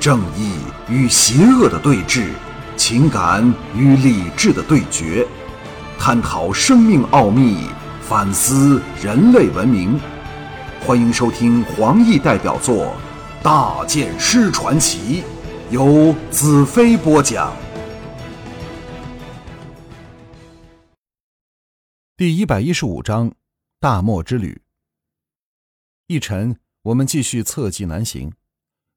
正义与邪恶的对峙，情感与理智的对决，探讨生命奥秘，反思人类文明。欢迎收听黄奕代表作《大剑师传奇》，由子飞播讲。第一百一十五章：大漠之旅。一晨，我们继续侧骑南行。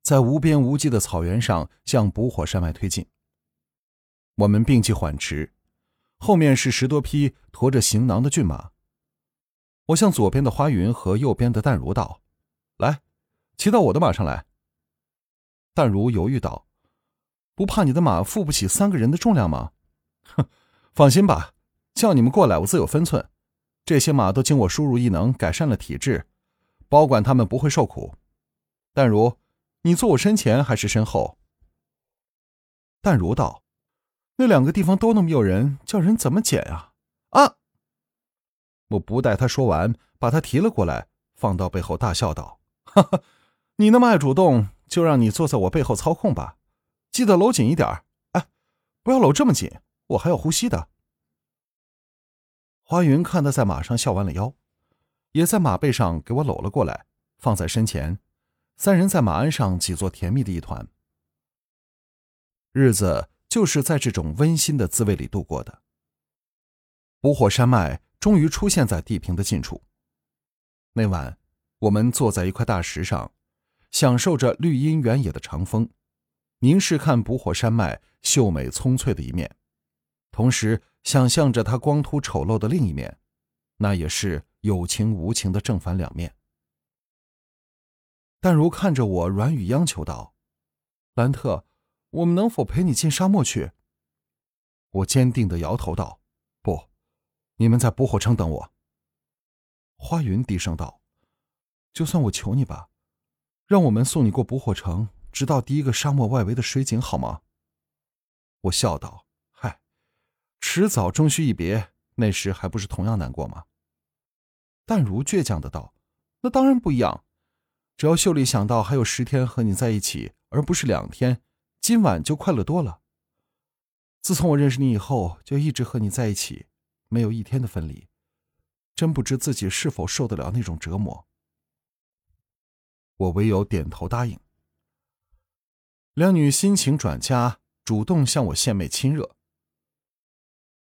在无边无际的草原上向捕火山脉推进。我们并骑缓驰，后面是十多匹驮着行囊的骏马。我向左边的花云和右边的淡如道：“来，骑到我的马上来。”淡如犹豫道：“不怕你的马负不起三个人的重量吗？”“哼，放心吧，叫你们过来，我自有分寸。这些马都经我输入异能改善了体质，保管他们不会受苦。”淡如。你坐我身前还是身后？淡如道：“那两个地方都那么诱人，叫人怎么捡啊？”啊！我不待他说完，把他提了过来，放到背后，大笑道：“哈哈，你那么爱主动，就让你坐在我背后操控吧。记得搂紧一点哎，不要搂这么紧，我还要呼吸的。”花云看他在马上笑弯了腰，也在马背上给我搂了过来，放在身前。三人在马鞍上挤作甜蜜的一团，日子就是在这种温馨的滋味里度过的。捕火山脉终于出现在地平的近处。那晚，我们坐在一块大石上，享受着绿荫原野的长风，凝视看捕火山脉秀美葱翠的一面，同时想象着它光秃丑陋的另一面，那也是有情无情的正反两面。淡如看着我，软语央求道：“兰特，我们能否陪你进沙漠去？”我坚定的摇头道：“不，你们在捕火城等我。”花云低声道：“就算我求你吧，让我们送你过捕火城，直到第一个沙漠外围的水井，好吗？”我笑道：“嗨，迟早终须一别，那时还不是同样难过吗？”淡如倔强的道：“那当然不一样。”只要秀丽想到还有十天和你在一起，而不是两天，今晚就快乐多了。自从我认识你以后，就一直和你在一起，没有一天的分离，真不知自己是否受得了那种折磨。我唯有点头答应。两女心情转佳，主动向我献媚亲热。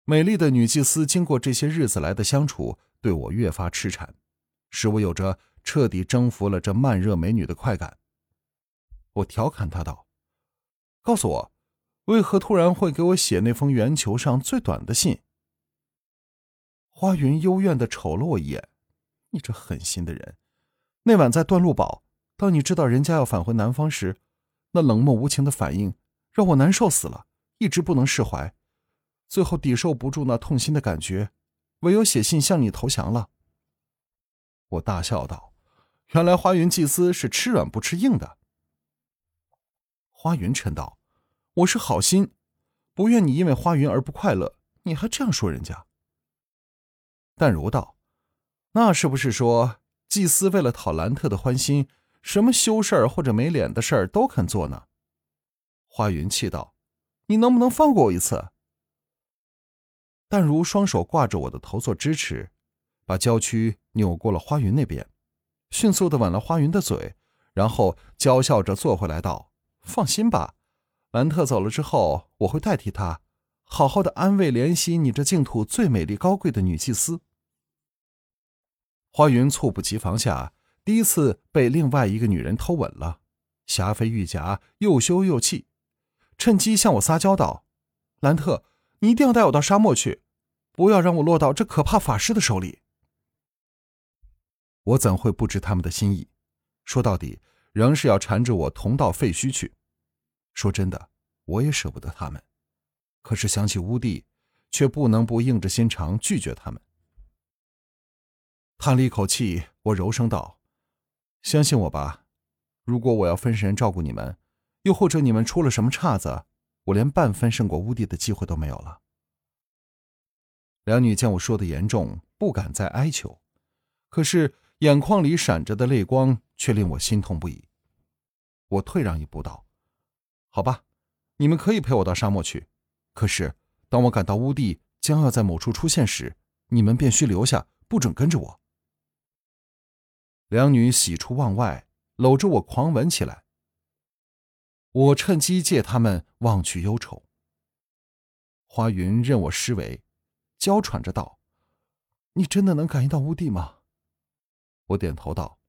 美丽的女祭司经过这些日子来的相处，对我越发痴缠，使我有着。彻底征服了这慢热美女的快感。我调侃她道：“告诉我，为何突然会给我写那封圆球上最短的信？”花云幽怨的瞅了我一眼：“你这狠心的人！那晚在段路堡，当你知道人家要返回南方时，那冷漠无情的反应让我难受死了，一直不能释怀。最后抵受不住那痛心的感觉，唯有写信向你投降了。”我大笑道。原来花云祭司是吃软不吃硬的。花云嗔道：“我是好心，不愿你因为花云而不快乐，你还这样说人家。”淡如道：“那是不是说祭司为了讨兰特的欢心，什么羞事儿或者没脸的事儿都肯做呢？”花云气道：“你能不能放过我一次？”淡如双手挂着我的头做支持，把娇躯扭过了花云那边。迅速的吻了花云的嘴，然后娇笑着坐回来道：“放心吧，兰特走了之后，我会代替他，好好的安慰怜惜你这净土最美丽高贵的女祭司。”花云猝不及防下，第一次被另外一个女人偷吻了，霞飞玉颊，又羞又气，趁机向我撒娇道：“兰特，你一定要带我到沙漠去，不要让我落到这可怕法师的手里。”我怎会不知他们的心意？说到底，仍是要缠着我同到废墟去。说真的，我也舍不得他们。可是想起乌帝，却不能不硬着心肠拒绝他们。叹了一口气，我柔声道：“相信我吧，如果我要分神照顾你们，又或者你们出了什么岔子，我连半分胜过乌帝的机会都没有了。”两女见我说的严重，不敢再哀求，可是。眼眶里闪着的泪光，却令我心痛不已。我退让一步道：“好吧，你们可以陪我到沙漠去。可是，当我赶到乌地将要在某处出现时，你们便需留下，不准跟着我。”两女喜出望外，搂着我狂吻起来。我趁机借他们忘去忧愁。花云任我施为，娇喘着道：“你真的能感应到乌地吗？”我点头道：“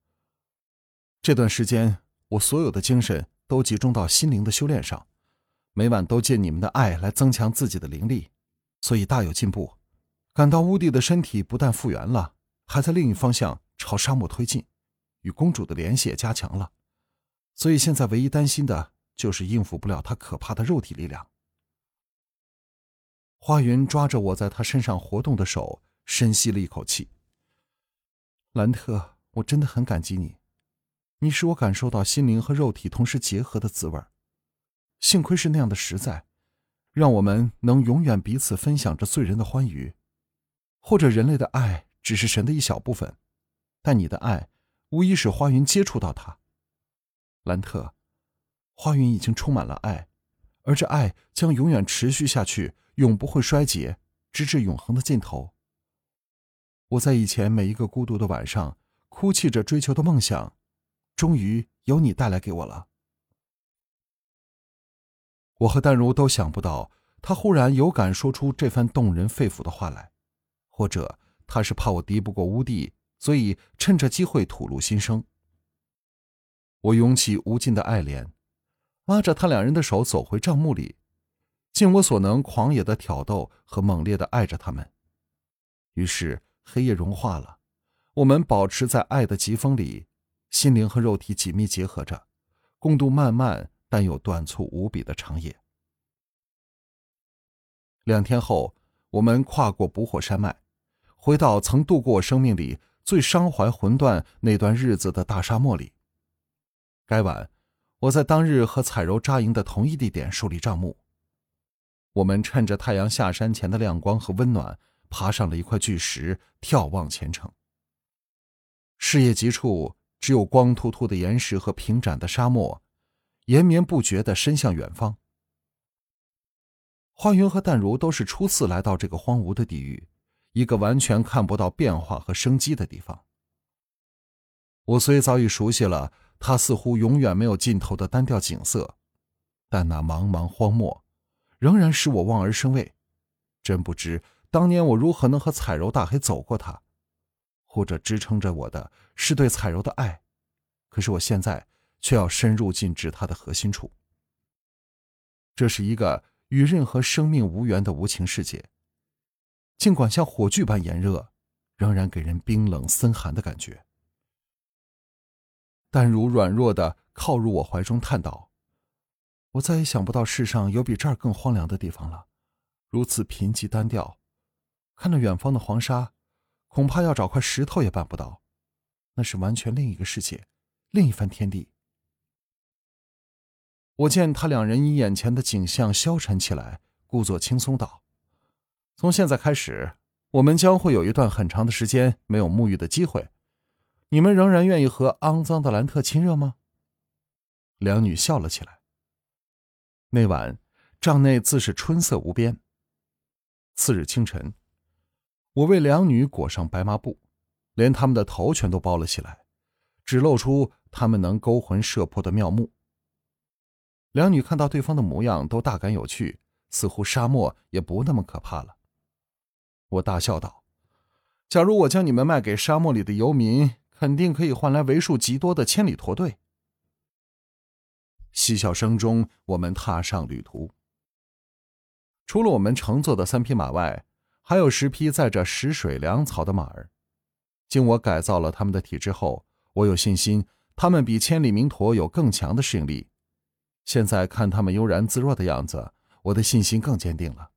这段时间，我所有的精神都集中到心灵的修炼上，每晚都借你们的爱来增强自己的灵力，所以大有进步。感到乌地的身体不但复原了，还在另一方向。”朝沙漠推进，与公主的联系也加强了，所以现在唯一担心的就是应付不了她可怕的肉体力量。花云抓着我在她身上活动的手，深吸了一口气。兰特，我真的很感激你，你使我感受到心灵和肉体同时结合的滋味幸亏是那样的实在，让我们能永远彼此分享着醉人的欢愉，或者人类的爱只是神的一小部分。但你的爱，无疑使花云接触到它。兰特，花云已经充满了爱，而这爱将永远持续下去，永不会衰竭，直至永恒的尽头。我在以前每一个孤独的晚上，哭泣着追求的梦想，终于由你带来给我了。我和淡如都想不到，他忽然有敢说出这番动人肺腑的话来，或者他是怕我敌不过乌帝。所以，趁着机会吐露心声。我涌起无尽的爱怜，拉着他两人的手走回帐幕里，尽我所能狂野的挑逗和猛烈的爱着他们。于是，黑夜融化了，我们保持在爱的疾风里，心灵和肉体紧密结合着，共度漫漫但又短促无比的长夜。两天后，我们跨过不火山脉，回到曾度过生命里。最伤怀魂断那段日子的大沙漠里。该晚，我在当日和彩柔扎营的同一地点树立帐幕。我们趁着太阳下山前的亮光和温暖，爬上了一块巨石，眺望前程。视野极处，只有光秃秃的岩石和平展的沙漠，延绵不绝的伸向远方。花云和淡如都是初次来到这个荒芜的地域。一个完全看不到变化和生机的地方。我虽早已熟悉了它似乎永远没有尽头的单调景色，但那茫茫荒漠仍然使我望而生畏。真不知当年我如何能和彩柔大黑走过它，或者支撑着我的是对彩柔的爱。可是我现在却要深入进至它的核心处。这是一个与任何生命无缘的无情世界。尽管像火炬般炎热，仍然给人冰冷森寒的感觉。淡如软弱的靠入我怀中，叹道：“我再也想不到世上有比这儿更荒凉的地方了，如此贫瘠单调。看着远方的黄沙，恐怕要找块石头也办不到。那是完全另一个世界，另一番天地。”我见他两人因眼前的景象消沉起来，故作轻松道。从现在开始，我们将会有一段很长的时间没有沐浴的机会。你们仍然愿意和肮脏的兰特亲热吗？两女笑了起来。那晚，帐内自是春色无边。次日清晨，我为两女裹上白麻布，连他们的头全都包了起来，只露出他们能勾魂摄魄的妙目。两女看到对方的模样，都大感有趣，似乎沙漠也不那么可怕了。我大笑道：“假如我将你们卖给沙漠里的游民，肯定可以换来为数极多的千里驼队。”嬉笑声中，我们踏上旅途。除了我们乘坐的三匹马外，还有十匹载着食水粮草的马儿。经我改造了他们的体质后，我有信心他们比千里鸣驼有更强的适应力。现在看他们悠然自若的样子，我的信心更坚定了。